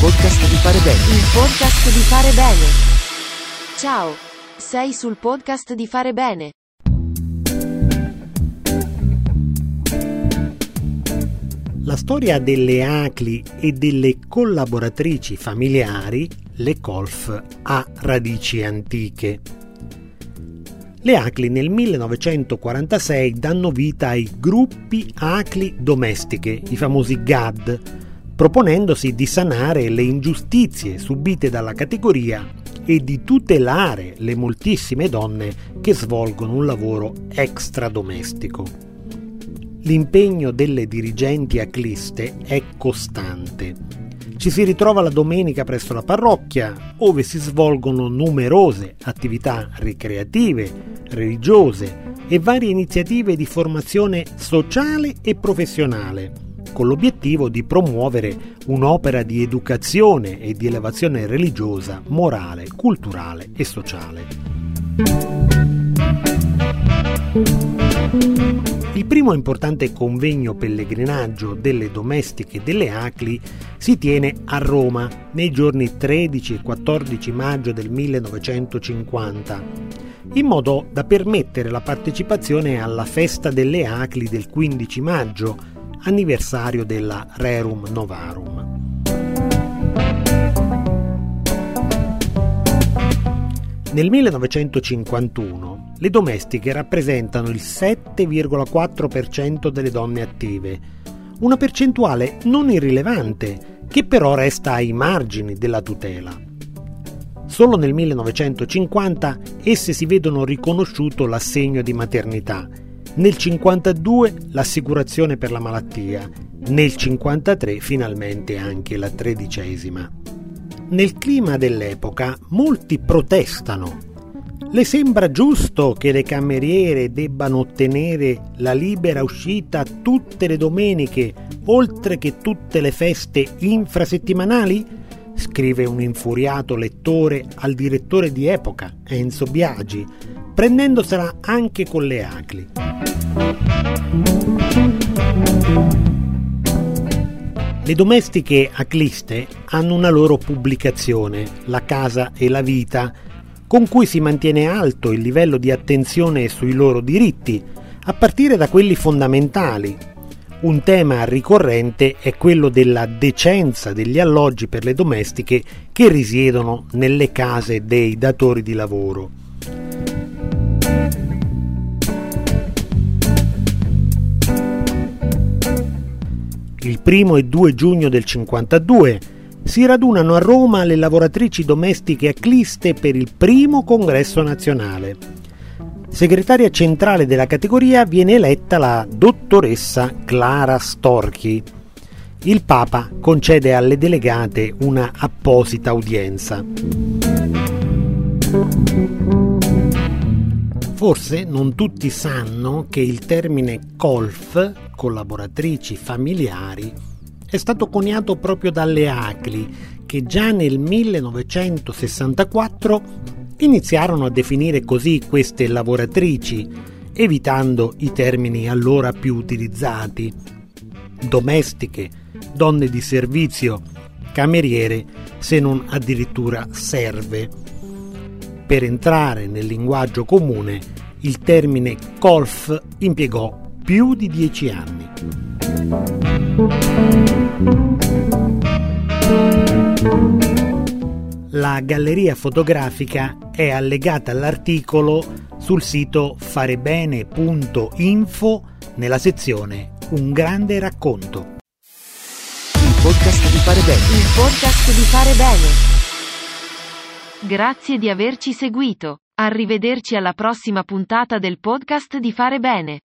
podcast di fare bene. Il podcast di fare bene. Ciao. Sei sul podcast di fare bene. La storia delle ACLI e delle collaboratrici familiari, le COLF, ha radici antiche. Le ACLI nel 1946 danno vita ai gruppi ACLI domestiche, i famosi GAD, proponendosi di sanare le ingiustizie subite dalla categoria e di tutelare le moltissime donne che svolgono un lavoro extradomestico. L'impegno delle dirigenti acliste è costante. Ci si ritrova la domenica presso la parrocchia, dove si svolgono numerose attività ricreative, religiose e varie iniziative di formazione sociale e professionale, con l'obiettivo di promuovere un'opera di educazione e di elevazione religiosa, morale, culturale e sociale. Il primo importante convegno pellegrinaggio delle domestiche delle Acli si tiene a Roma nei giorni 13 e 14 maggio del 1950, in modo da permettere la partecipazione alla festa delle Acli del 15 maggio, anniversario della Rerum Novarum. Nel 1951 le domestiche rappresentano il 7,4% delle donne attive, una percentuale non irrilevante che però resta ai margini della tutela. Solo nel 1950 esse si vedono riconosciuto l'assegno di maternità, nel 1952 l'assicurazione per la malattia, nel 1953 finalmente anche la tredicesima. Nel clima dell'epoca molti protestano le sembra giusto che le cameriere debbano ottenere la libera uscita tutte le domeniche, oltre che tutte le feste infrasettimanali? Scrive un infuriato lettore al direttore di epoca, Enzo Biagi, prendendosela anche con le acli. Le domestiche acliste hanno una loro pubblicazione, La casa e la vita, con cui si mantiene alto il livello di attenzione sui loro diritti, a partire da quelli fondamentali. Un tema ricorrente è quello della decenza degli alloggi per le domestiche che risiedono nelle case dei datori di lavoro. Il primo e 2 giugno del 52 si radunano a Roma le lavoratrici domestiche acliste per il primo congresso nazionale. Segretaria centrale della categoria viene eletta la dottoressa Clara Storchi. Il Papa concede alle delegate una apposita udienza. Forse non tutti sanno che il termine COLF, collaboratrici familiari, è stato coniato proprio dalle ACLI, che già nel 1964 iniziarono a definire così queste lavoratrici, evitando i termini allora più utilizzati. Domestiche, donne di servizio, cameriere, se non addirittura serve. Per entrare nel linguaggio comune, il termine colf impiegò più di dieci anni. La galleria fotografica è allegata all'articolo sul sito farebene.info nella sezione Un grande racconto. Il podcast di fare bene. Il podcast di fare bene. Grazie di averci seguito. Arrivederci alla prossima puntata del podcast di fare bene.